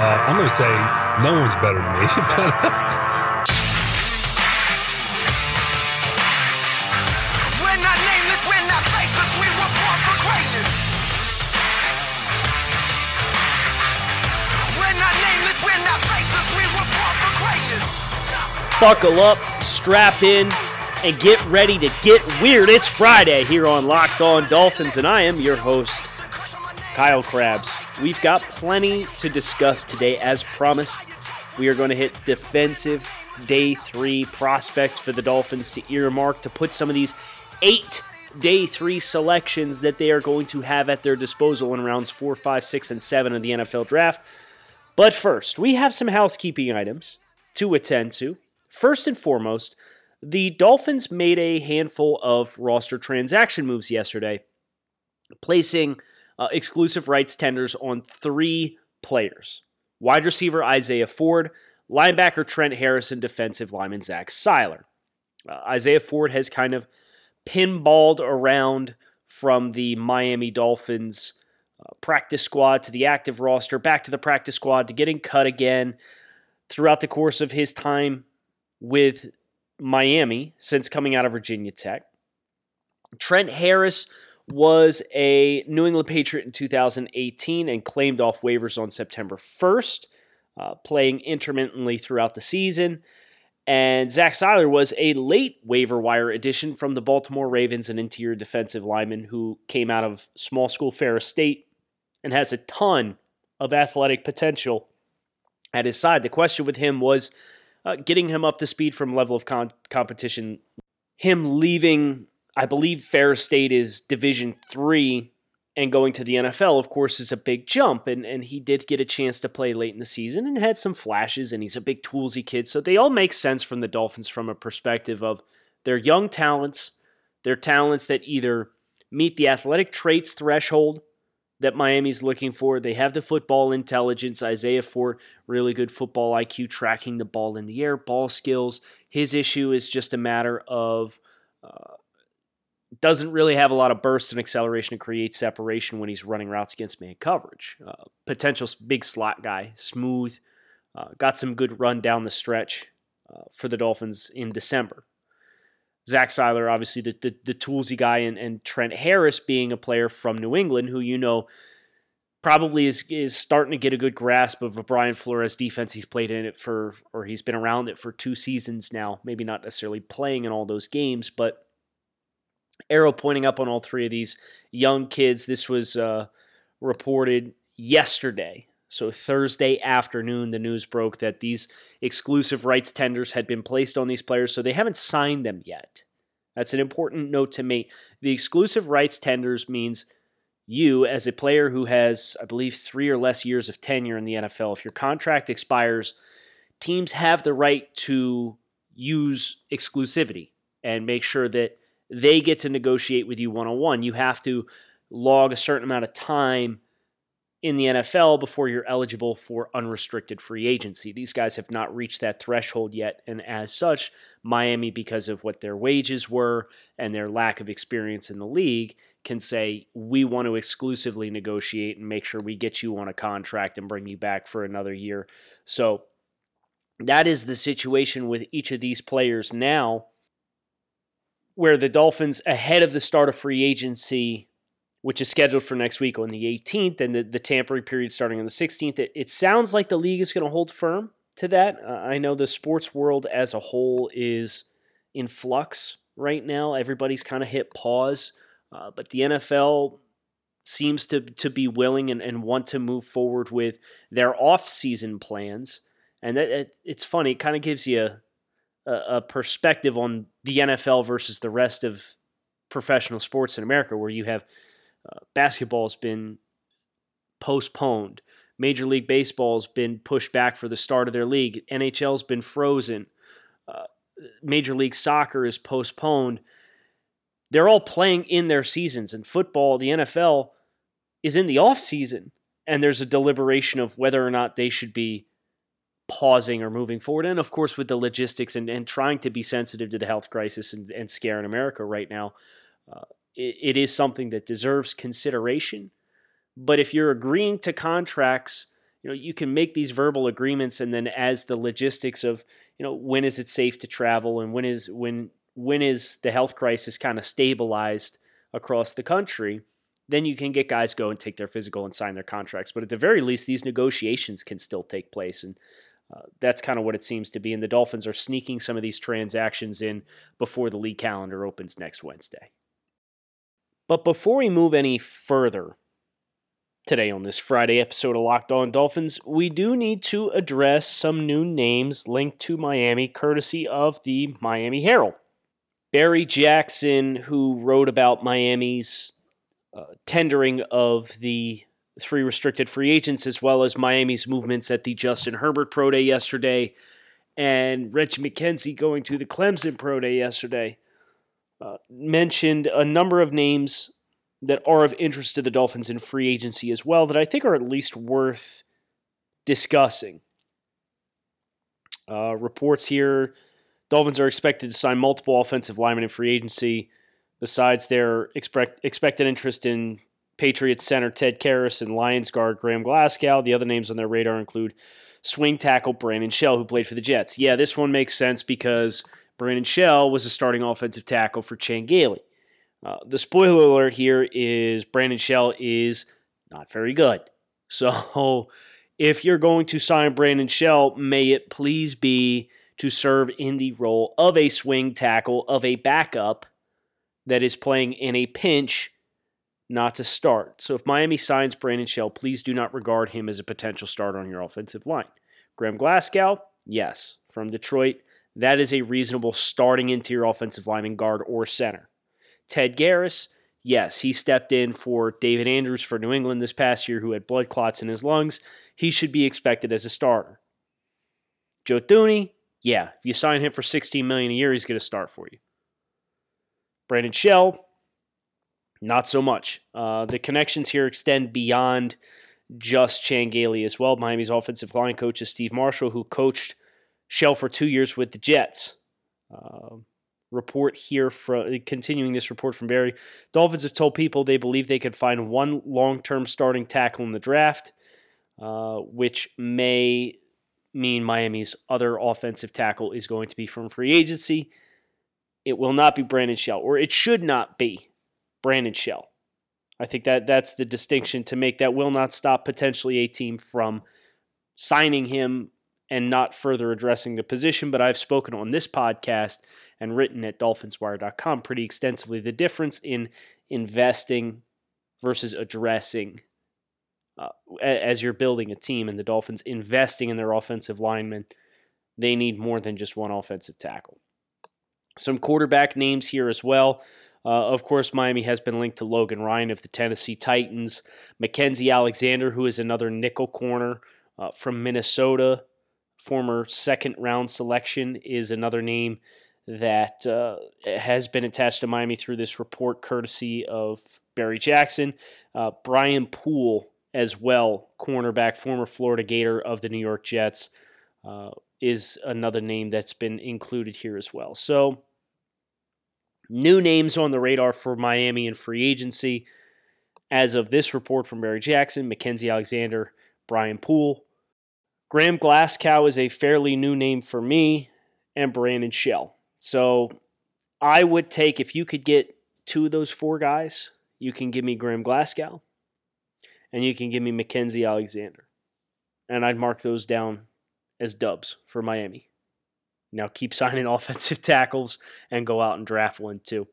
Uh, I'm going to say no one's better than me. We're not nameless, we're not faceless, we were born for greatness. We're not nameless, we're not faceless, we were born for greatness. Buckle up, strap in, and get ready to get weird. It's Friday here on Locked On Dolphins, and I am your host, Kyle Crabbs. We've got plenty to discuss today, as promised. We are going to hit defensive day three prospects for the Dolphins to earmark to put some of these eight day three selections that they are going to have at their disposal in rounds four, five, six, and seven of the NFL draft. But first, we have some housekeeping items to attend to. First and foremost, the Dolphins made a handful of roster transaction moves yesterday, placing uh, exclusive rights tenders on three players wide receiver Isaiah Ford, linebacker Trent Harrison, defensive lineman Zach Sieler. Uh, Isaiah Ford has kind of pinballed around from the Miami Dolphins uh, practice squad to the active roster, back to the practice squad to getting cut again throughout the course of his time with Miami since coming out of Virginia Tech. Trent Harris was a New England Patriot in 2018 and claimed off waivers on September 1st, uh, playing intermittently throughout the season. And Zach Sieler was a late waiver wire addition from the Baltimore Ravens, an interior defensive lineman who came out of small school Ferris State and has a ton of athletic potential at his side. The question with him was uh, getting him up to speed from level of con- competition. Him leaving, I believe Ferris State is Division three and going to the NFL, of course, is a big jump. And, and he did get a chance to play late in the season and had some flashes, and he's a big toolsy kid. So they all make sense from the Dolphins from a perspective of their young talents, their talents that either meet the athletic traits threshold that Miami's looking for. They have the football intelligence. Isaiah Ford, really good football IQ, tracking the ball in the air, ball skills. His issue is just a matter of uh, doesn't really have a lot of burst and acceleration to create separation when he's running routes against man coverage. Uh, potential big slot guy, smooth, uh, got some good run down the stretch uh, for the Dolphins in December. Zach Sieler, obviously the, the, the toolsy guy, and, and Trent Harris being a player from New England who you know probably is is starting to get a good grasp of a Brian Flores defense. He's played in it for, or he's been around it for two seasons now. Maybe not necessarily playing in all those games, but arrow pointing up on all three of these young kids. This was uh, reported yesterday. So, Thursday afternoon, the news broke that these exclusive rights tenders had been placed on these players, so they haven't signed them yet. That's an important note to make. The exclusive rights tenders means you, as a player who has, I believe, three or less years of tenure in the NFL, if your contract expires, teams have the right to use exclusivity and make sure that they get to negotiate with you one on one. You have to log a certain amount of time in the NFL before you're eligible for unrestricted free agency. These guys have not reached that threshold yet. And as such, Miami, because of what their wages were and their lack of experience in the league, can say, we want to exclusively negotiate and make sure we get you on a contract and bring you back for another year. So that is the situation with each of these players now, where the Dolphins, ahead of the start of free agency, which is scheduled for next week on the 18th, and the, the tampering period starting on the 16th. It, it sounds like the league is going to hold firm to that. Uh, I know the sports world as a whole is in flux right now. Everybody's kind of hit pause, uh, but the NFL seems to, to be willing and, and want to move forward with their off-season plans. And that, it, it's funny, it kind of gives you a, perspective on the NFL versus the rest of professional sports in America, where you have – uh, basketball's been postponed. Major League Baseball's been pushed back for the start of their league. NHL's been frozen. Uh, Major League Soccer is postponed. They're all playing in their seasons. And football, the NFL, is in the off season, and there's a deliberation of whether or not they should be pausing or moving forward. And of course, with the logistics and, and trying to be sensitive to the health crisis and, and scare in America right now, uh, it, it is something that deserves consideration. But if you're agreeing to contracts you know, you can make these verbal agreements, and then as the logistics of, you know, when is it safe to travel, and when is when when is the health crisis kind of stabilized across the country, then you can get guys go and take their physical and sign their contracts. But at the very least, these negotiations can still take place, and uh, that's kind of what it seems to be. And the Dolphins are sneaking some of these transactions in before the league calendar opens next Wednesday. But before we move any further today on this Friday episode of Locked On Dolphins, we do need to address some new names linked to Miami, courtesy of the Miami Herald. Barry Jackson, who wrote about Miami's uh, tendering of the three restricted free agents, as well as Miami's movements at the Justin Herbert Pro Day yesterday, and Reggie McKenzie going to the Clemson Pro Day yesterday, uh, mentioned a number of names that are of interest to the Dolphins in free agency as well that I think are at least worth discussing. Uh, reports here Dolphins are expected to sign multiple offensive linemen in free agency, besides their expect, expected interest in Patriots center Ted Karras and Lions guard Graham Glasgow. The other names on their radar include swing tackle Brandon Shell, who played for the Jets. Yeah, this one makes sense because Brandon Shell was a starting offensive tackle for Chan Gailey. Uh, the spoiler alert here is Brandon Shell is not very good. So if you're going to sign Brandon Shell, may it please be to serve in the role of a swing tackle, of a backup that is playing in a pinch not to start. So if Miami signs Brandon Shell, please do not regard him as a potential starter on your offensive line. Graham Glasgow, yes, from Detroit, that is a reasonable starting interior offensive lineman guard or center. Ted Karras, yes, he stepped in for David Andrews for New England this past year, who had blood clots in his lungs. He should be expected as a starter. Joe Thuney, yeah, if you sign him for 16 million a year, he's going to start for you. Brandon Shell, not so much. Uh, the connections here extend beyond just Chan as well. Miami's offensive line coach is Steve Marshall, who coached Shell for two years with the Jets. Uh, report here from continuing this report from Barry. Dolphins have told people they believe they could find one long-term starting tackle in the draft, uh, which may mean Miami's other offensive tackle is going to be from free agency. It will not be Brandon Shell, or it should not be Brandon Shell. I think that that's the distinction to make. That will not stop potentially a team from signing him and not further addressing the position. But I've spoken on this podcast and written at dolphinswire.com pretty extensively the difference in investing versus addressing uh, as you're building a team and the Dolphins investing in their offensive linemen. They need more than just one offensive tackle. Some quarterback names here as well. Uh, of course, Miami has been linked to Logan Ryan of the Tennessee Titans. Mackensie Alexander, who is another nickel corner uh, from Minnesota, former second round selection, is another name that uh, has been attached to Miami through this report, courtesy of Barry Jackson. Uh, Brian Poole, as well, cornerback, former Florida Gator of the New York Jets, uh, is another name that's been included here as well. So, new names on the radar for Miami and free agency. As of this report from Barry Jackson, Mackensie Alexander, Brian Poole. Graham Glasgow is a fairly new name for me, and Brandon Shell. So I would take, if you could get two of those four guys, you can give me Graham Glasgow and you can give me Mackensie Alexander. And I'd mark those down as dubs for Miami. Now keep signing offensive tackles and go out and draft one too.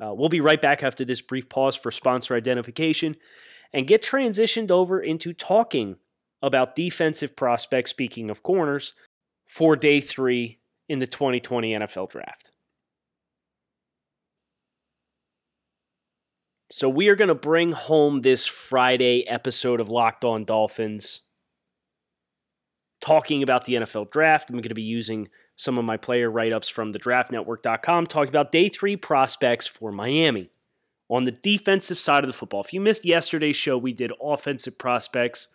Uh, we'll be right back after this brief pause for sponsor identification and get transitioned over into talking about defensive prospects, speaking of corners, for day three in the 2020 NFL Draft. So, we are going to bring home this Friday episode of Locked On Dolphins talking about the NFL Draft. I'm going to be using some of my player write ups from the draftnetwork.com talking about day three prospects for Miami. On the defensive side of the football, if you missed yesterday's show, we did offensive prospects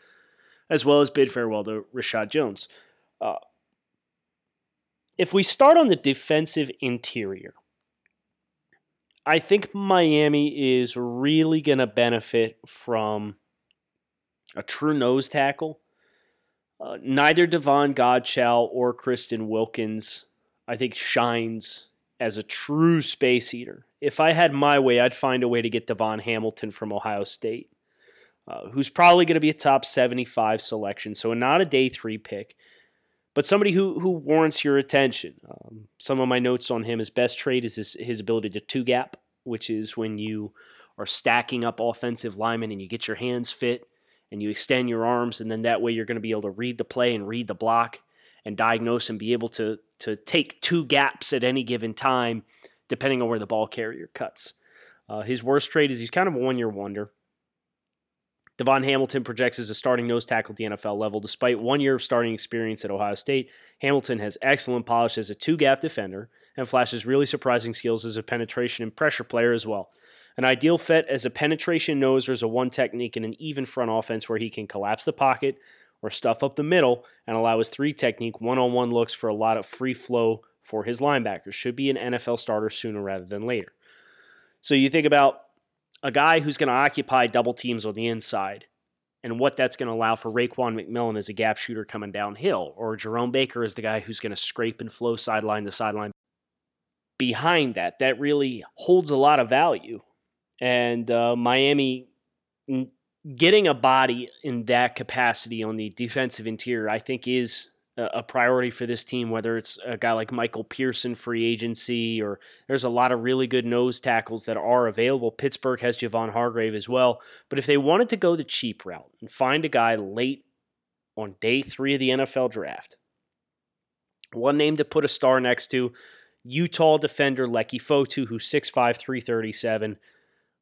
as well as bid farewell to Reshad Jones. Uh, if we start on the defensive interior, I think Miami is really going to benefit from a true nose tackle Uh, neither Davon Godchaux or Christian Wilkins, I think, shines as a true space eater. If I had my way, I'd find a way to get DaVon Hamilton from Ohio State, uh, who's probably going to be a top 75 selection, so not a day three pick, but somebody who, who warrants your attention. Um, some of my notes on him, his best trait is his, his ability to two gap, which is when you are stacking up offensive linemen and you get your hands fit and you extend your arms, and then that way you're going to be able to read the play and read the block and diagnose and be able to to take two gaps at any given time, depending on where the ball carrier cuts. Uh, his worst trade is he's kind of a one year wonder. DaVon Hamilton projects as a starting nose tackle at the NFL level. Despite one year of starting experience at Ohio State, Hamilton has excellent polish as a two gap defender and flashes really surprising skills as a penetration and pressure player as well. An ideal fit as a penetration noser is a one technique in an even front offense where he can collapse the pocket or stuff up the middle and allow his three technique one on one looks for a lot of free flow for his linebackers. Should be an NFL starter sooner rather than later. So you think about a guy who's going to occupy double teams on the inside and what that's going to allow for Raekwon McMillan as a gap shooter coming downhill, or Jerome Baker as the guy who's going to scrape and flow sideline to sideline. Behind that, that really holds a lot of value and uh, Miami getting a body in that capacity on the defensive interior, I think, is a priority for this team, whether it's a guy like Michael Pearson, free agency, or there's a lot of really good nose tackles that are available. Pittsburgh has Javon Hargrave as well. But if they wanted to go the cheap route and find a guy late on day three of the NFL draft, one name to put a star next to Utah defender Leki Fotu, who's 6'5, 337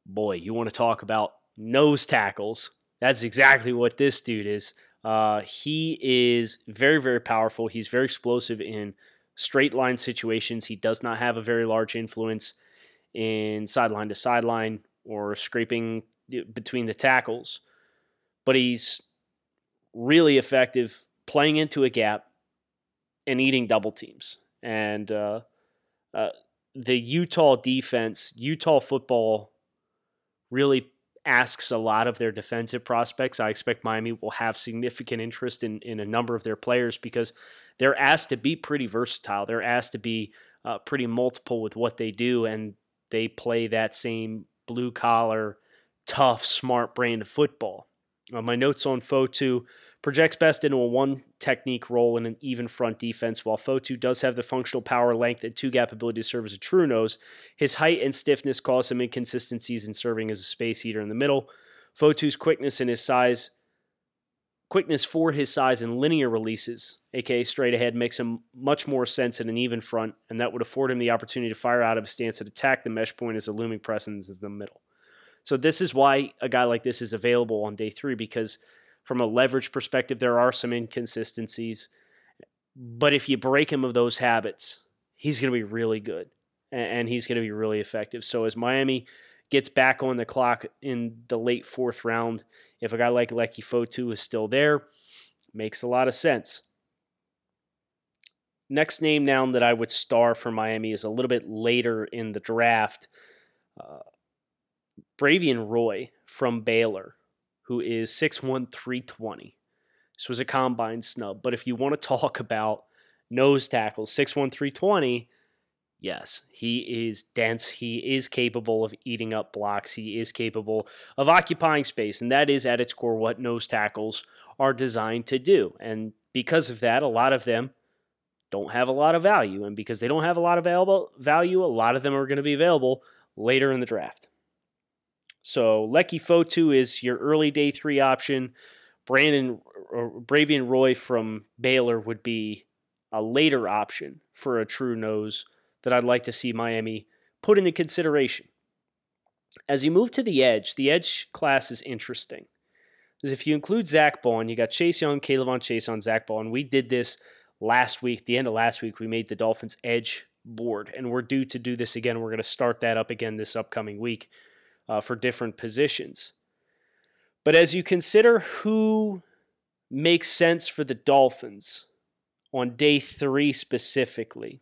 boy, you want to talk about nose tackles. That's exactly what this dude is. Uh, he is very, very powerful. He's very explosive in straight line situations. He does not have a very large influence in sideline to sideline or scraping between the tackles, but he's really effective playing into a gap and eating double teams. And uh, uh, the Utah defense, Utah football really asks a lot of their defensive prospects. I expect Miami will have significant interest in, in a number of their players because they're asked to be pretty versatile. They're asked to be uh, pretty multiple with what they do, and they play that same blue collar, tough, smart brand of football. Uh, my notes on Fotu projects best into a one technique role in an even front defense. While Fotu does have the functional power, length, and two gap ability to serve as a true nose, his height and stiffness cause some inconsistencies in serving as a space heater in the middle. Fotu's quickness and his size, quickness for his size and linear releases, aka straight ahead, makes him much more sense in an even front, and that would afford him the opportunity to fire out of a stance and attack the mesh point as a looming presence in the middle. So this is why a guy like this is available on day three because from a leverage perspective, there are some inconsistencies. But if you break him of those habits, he's going to be really good and he's going to be really effective. So as Miami gets back on the clock in the late fourth round, if a guy like Leki Fotu is still there, makes a lot of sense. Next name now that I would star for Miami is a little bit later in the draft. Uh, Bravvion Roy from Baylor who is 6'1, 320. This was a combine snub. But if you want to talk about nose tackles, 6'1, 320, yes, he is dense. He is capable of eating up blocks. He is capable of occupying space. And that is at its core what nose tackles are designed to do. And because of that, a lot of them don't have a lot of value. And because they don't have a lot of value, a lot of them are going to be available later in the draft. So Leki Fotu is your early day three option. Brandon Bravvion Roy from Baylor would be a later option for a true nose that I'd like to see Miami put into consideration. As you move to the edge, the edge class is interesting. Because if you include Zack Baun, you got Chase Young, K'Lavon Chaisson Zack Baun. We did this last week, the end of last week, we made the Dolphins edge board, and we're due to do this again. We're going to start that up again this upcoming week uh, for different positions. But as you consider who makes sense for the Dolphins on day three specifically,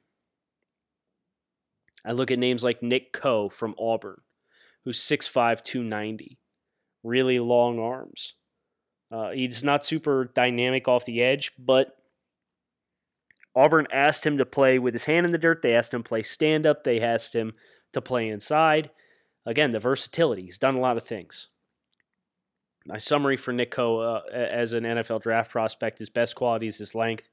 I look at names like Nick Coe from Auburn, who's 6'5, 290, really long arms. Uh, he's not super dynamic off the edge, but Auburn asked him to play with his hand in the dirt. They asked him to play stand up. They asked him to play inside. Again, the versatility. He's done a lot of things. My summary for Nick uh, as an NFL draft prospect: his best quality is his length.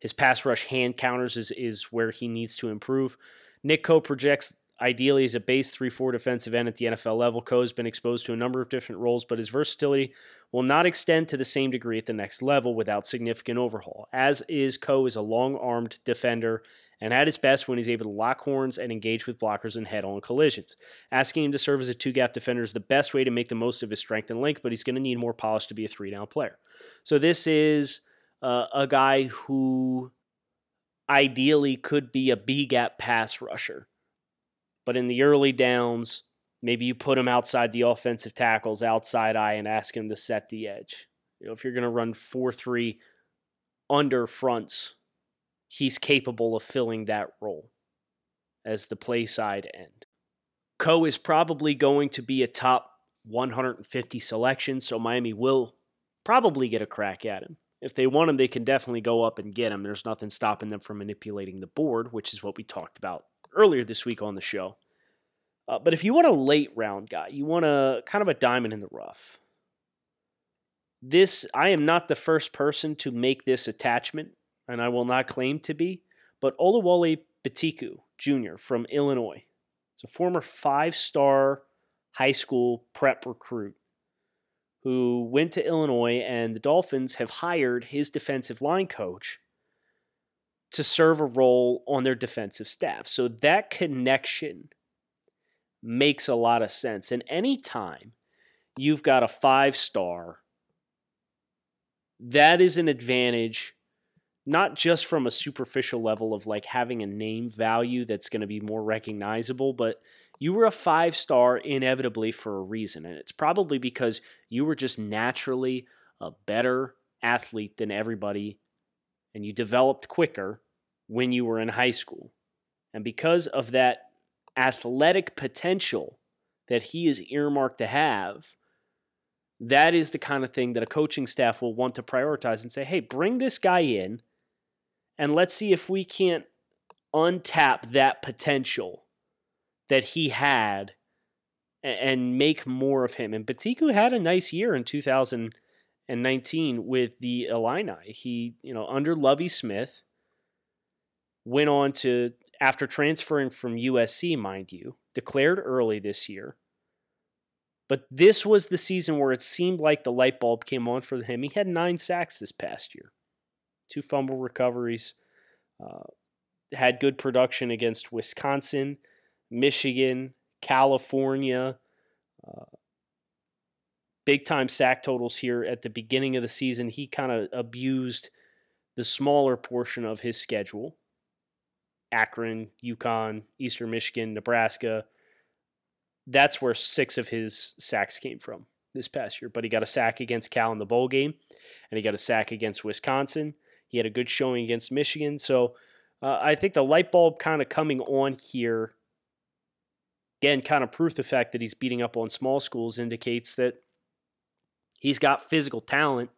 His pass rush hand counters is is where he needs to improve. Nick projects ideally as a base 3-4 defensive end at the NFL level. Coe has been exposed to a number of different roles, but his versatility will not extend to the same degree at the next level without significant overhaul. As is Coe is a long-armed defender and at his best when he's able to lock horns and engage with blockers in head-on collisions. Asking him to serve as a two-gap defender is the best way to make the most of his strength and length, but he's going to need more polish to be a three-down player. So this is uh, a guy who ideally could be a B gap pass rusher. But in the early downs, maybe you put him outside the offensive tackles, outside eye, and ask him to set the edge. You know, if you're going to run 4 3 under fronts, he's capable of filling that role as the play side end. Coe is probably going to be a top 150 selection, so Miami will probably get a crack at him if they want him, they can definitely go up and get him. There's nothing stopping them from manipulating the board, which is what we talked about earlier this week on the show. Uh, but if you want a late round guy, you want a kind of a diamond in the rough. This I am not the first person to make this attachment, and I will not claim to be. But Oluwole Betiku Jr. from Illinois, it's a former five-star high school prep recruit who went to Illinois, and the Dolphins have hired his defensive line coach to serve a role on their defensive staff. So that connection makes a lot of sense. And anytime you've got a five star, that is an advantage, not just from a superficial level of like having a name value that's going to be more recognizable, but you were a five star inevitably for a reason. And it's probably because you were just naturally a better athlete than everybody and you developed quicker when you were in high school. And because of that athletic potential that he is earmarked to have, that is the kind of thing that a coaching staff will want to prioritize and say, hey, bring this guy in and let's see if we can't untap that potential that he had and make more of him. And Betiku had a nice year in 2019 with the Illini. He, you know, under Lovie Smith, went on to, after transferring from USC, mind you, declared early this year. But this was the season where it seemed like the light bulb came on for him. He had nine sacks this past year, two fumble recoveries, uh, had good production against Wisconsin Michigan, California. Uh, big time sack totals here at the beginning of the season. He kind of abused the smaller portion of his schedule Akron, UConn, Eastern Michigan, Nebraska. That's where six of his sacks came from this past year. But he got a sack against Cal in the bowl game, and he got a sack against Wisconsin. He had a good showing against Michigan. So uh, I think the light bulb kind of coming on here again, kind of proof the fact that he's beating up on small schools indicates that he's got physical talent,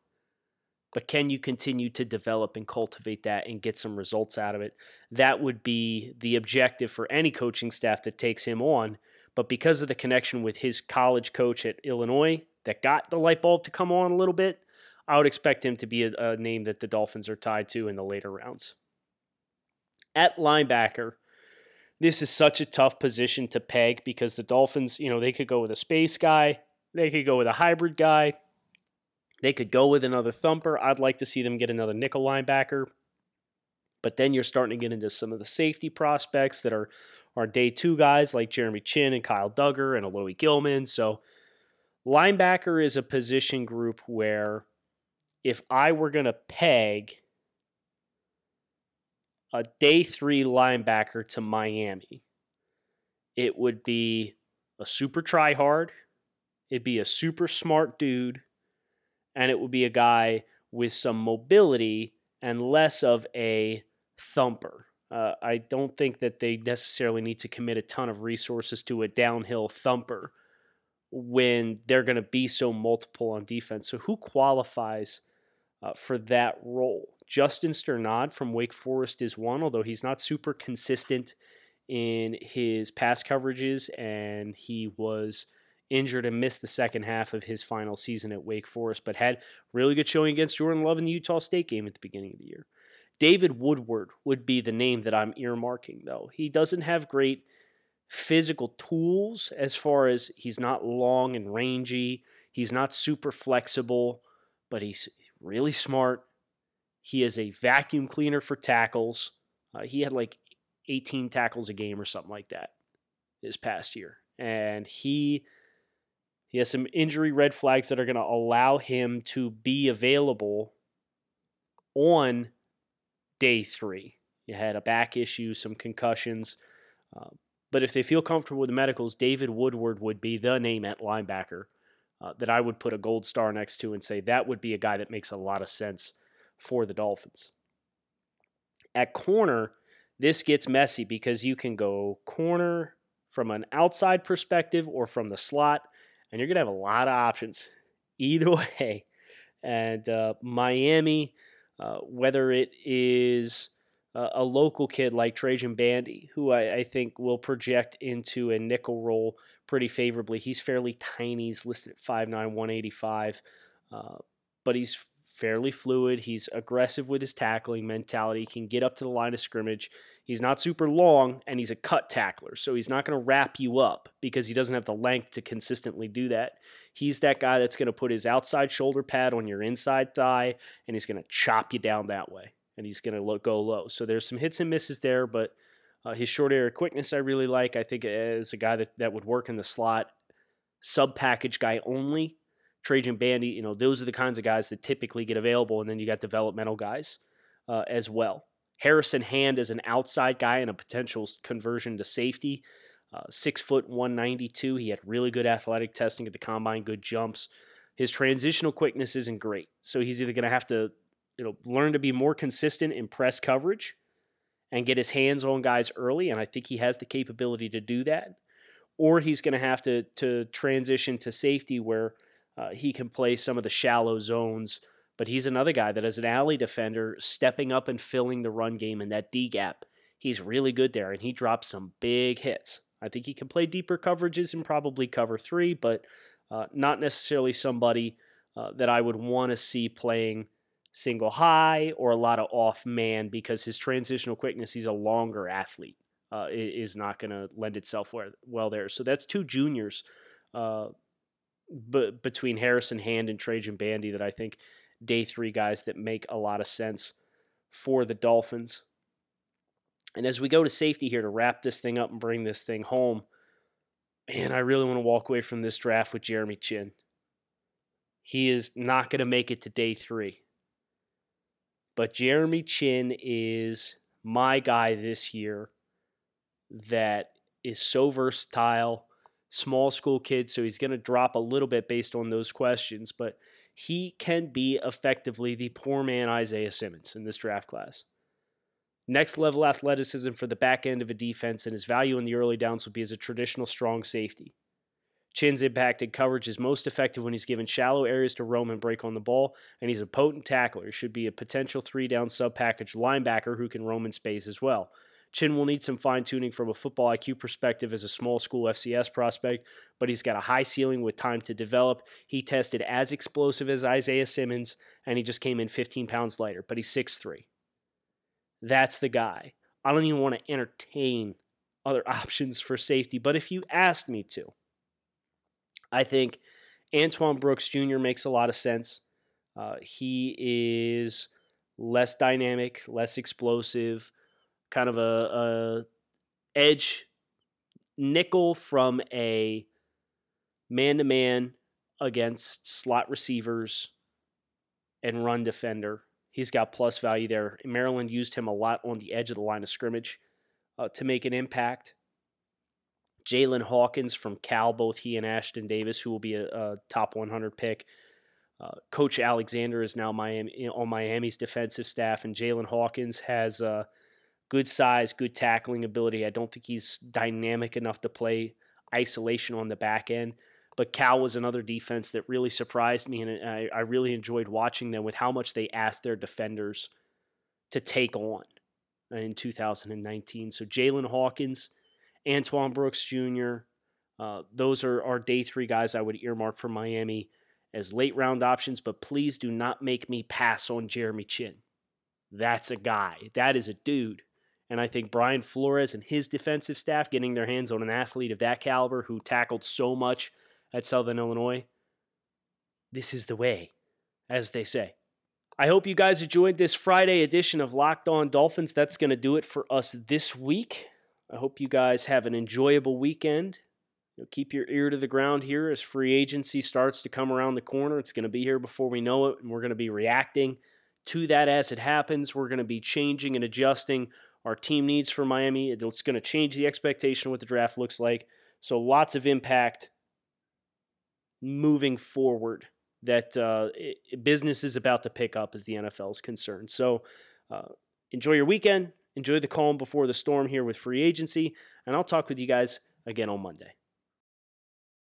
but can you continue to develop and cultivate that and get some results out of it? That would be the objective for any coaching staff that takes him on. But because of the connection with his college coach at Illinois that got the light bulb to come on a little bit, I would expect him to be a, a name that the Dolphins are tied to in the later rounds. At linebacker, this is such a tough position to peg because the Dolphins, you know, they could go with a space guy, they could go with a hybrid guy, they could go with another thumper. I'd like to see them get another nickel linebacker. But then you're starting to get into some of the safety prospects that are are day two guys like Jeremy Chinn and Kyle Dugger and Alohi Gilman. So linebacker is a position group where if I were going to peg a day three linebacker to Miami, it would be a super try hard, it'd be a super smart dude, and it would be a guy with some mobility and less of a thumper. Uh, I don't think that they necessarily need to commit a ton of resources to a downhill thumper when they're going to be so multiple on defense. So who qualifies uh, for that role? Justin Strnad from Wake Forest is one, although he's not super consistent in his pass coverages, and he was injured and missed the second half of his final season at Wake Forest, but had really good showing against Jordan Love in the Utah State game at the beginning of the year. David Woodward would be the name that I'm earmarking, though. He doesn't have great physical tools as far as he's not long and rangy, he's not super flexible, but he's really smart. He is a vacuum cleaner for tackles. Uh, he had like 18 tackles a game or something like that this past year. And he he has some injury red flags that are going to allow him to be available on day three. He had a back issue, some concussions. Uh, but if they feel comfortable with the medicals, David Woodward would be the name at linebacker uh, that I would put a gold star next to and say that would be a guy that makes a lot of sense for the Dolphins. At corner, this gets messy because you can go corner from an outside perspective or from the slot and you're going to have a lot of options either way. And uh, Miami, uh, whether it is uh, a local kid like Trajan Bandy, who I, I, think will project into a nickel role pretty favorably. He's fairly tiny. He's listed at 5'9", 185, uh, but he's fairly fluid. He's aggressive with his tackling mentality. He can get up to the line of scrimmage. He's not super long, and he's a cut tackler, so he's not going to wrap you up because he doesn't have the length to consistently do that. He's that guy that's going to put his outside shoulder pad on your inside thigh, and he's going to chop you down that way, and he's going to go low. So there's some hits and misses there, but uh, his short area quickness I really like. I think as a guy that, that would work in the slot, sub package guy only. Trajan Bandy, you know, those are the kinds of guys that typically get available, and then you got developmental guys uh, as well. Harrison Hand is an outside guy and a potential conversion to safety. Uh, six foot 192. He had really good athletic testing at the combine, good jumps. His transitional quickness isn't great. So he's either going to have to, know, learn to be more consistent in press coverage and get his hands on guys early. And I think he has the capability to do that. Or he's going to have to to transition to safety where uh, he can play some of the shallow zones but he's another guy that, as an alley defender, stepping up and filling the run game in that D gap, he's really good there, and he drops some big hits. I think he can play deeper coverages and probably cover three, but uh, not necessarily somebody uh, that I would want to see playing single high or a lot of off man because his transitional quickness, he's a longer athlete, uh, is not going to lend itself well there. So that's two juniors uh, b- between Harrison Hand and Trajan Bandy that I think day three guys that make a lot of sense for the Dolphins. And as we go to safety here to wrap this thing up and bring this thing home, man, I really want to walk away from this draft with Jeremy Chinn. He is not going to make it to day three. But Jeremy Chinn is my guy this year that is so versatile, small school kid, so he's going to drop a little bit based on those questions, but he can be effectively the poor man Isaiah Simmons in this draft class. Next level athleticism for the back end of a defense, and his value in the early downs would be as a traditional strong safety. Chinn's impacted coverage is most effective when he's given shallow areas to roam and break on the ball, and he's a potent tackler. Should be a potential three down sub package linebacker who can roam in space as well. Chinn will need some fine tuning from a football IQ perspective as a small school FCS prospect, but he's got a high ceiling with time to develop. He tested as explosive as Isaiah Simmons, and he just came in 15 pounds lighter, but he's 6'3. That's the guy. I don't even want to entertain other options for safety, but if you asked me to, I think Antoine Brooks Jr. makes a lot of sense. Uh, he is less dynamic, less explosive kind of a, a edge nickel from a man to man against slot receivers and run defender. He's got plus value there. Maryland used him a lot on the edge of the line of scrimmage uh, to make an impact. Jaylinn Hawkins from Cal, both he and Ashtyn Davis, who will be a, a top 100 pick. Uh, Coach Alexander is now Miami on Miami's defensive staff, and Jaylinn Hawkins has uh, good size, good tackling ability. I don't think he's dynamic enough to play isolation on the back end, but Cal was another defense that really surprised me, and I, I really enjoyed watching them with how much they asked their defenders to take on in 2019. So Jaylinn Hawkins, Antoine Brooks Jr., uh, those are our day three guys I would earmark for Miami as late round options, but please do not make me pass on Jeremy Chinn. That's a guy. That is a dude. And I think Brian Flores and his defensive staff getting their hands on an athlete of that caliber who tackled so much at Southern Illinois, this is the way, as they say. I hope you guys enjoyed this Friday edition of Locked On Dolphins. That's going to do it for us this week. I hope you guys have an enjoyable weekend. You keep your ear to the ground here as free agency starts to come around the corner. It's going to be here before we know it, and we're going to be reacting to that as it happens. We're going to be changing and adjusting our team needs for Miami. It's going to change the expectation of what the draft looks like. So lots of impact moving forward that uh, it, business is about to pick up as the NFL is concerned. So uh, enjoy your weekend. Enjoy the calm before the storm here with free agency. And I'll talk with you guys again on Monday.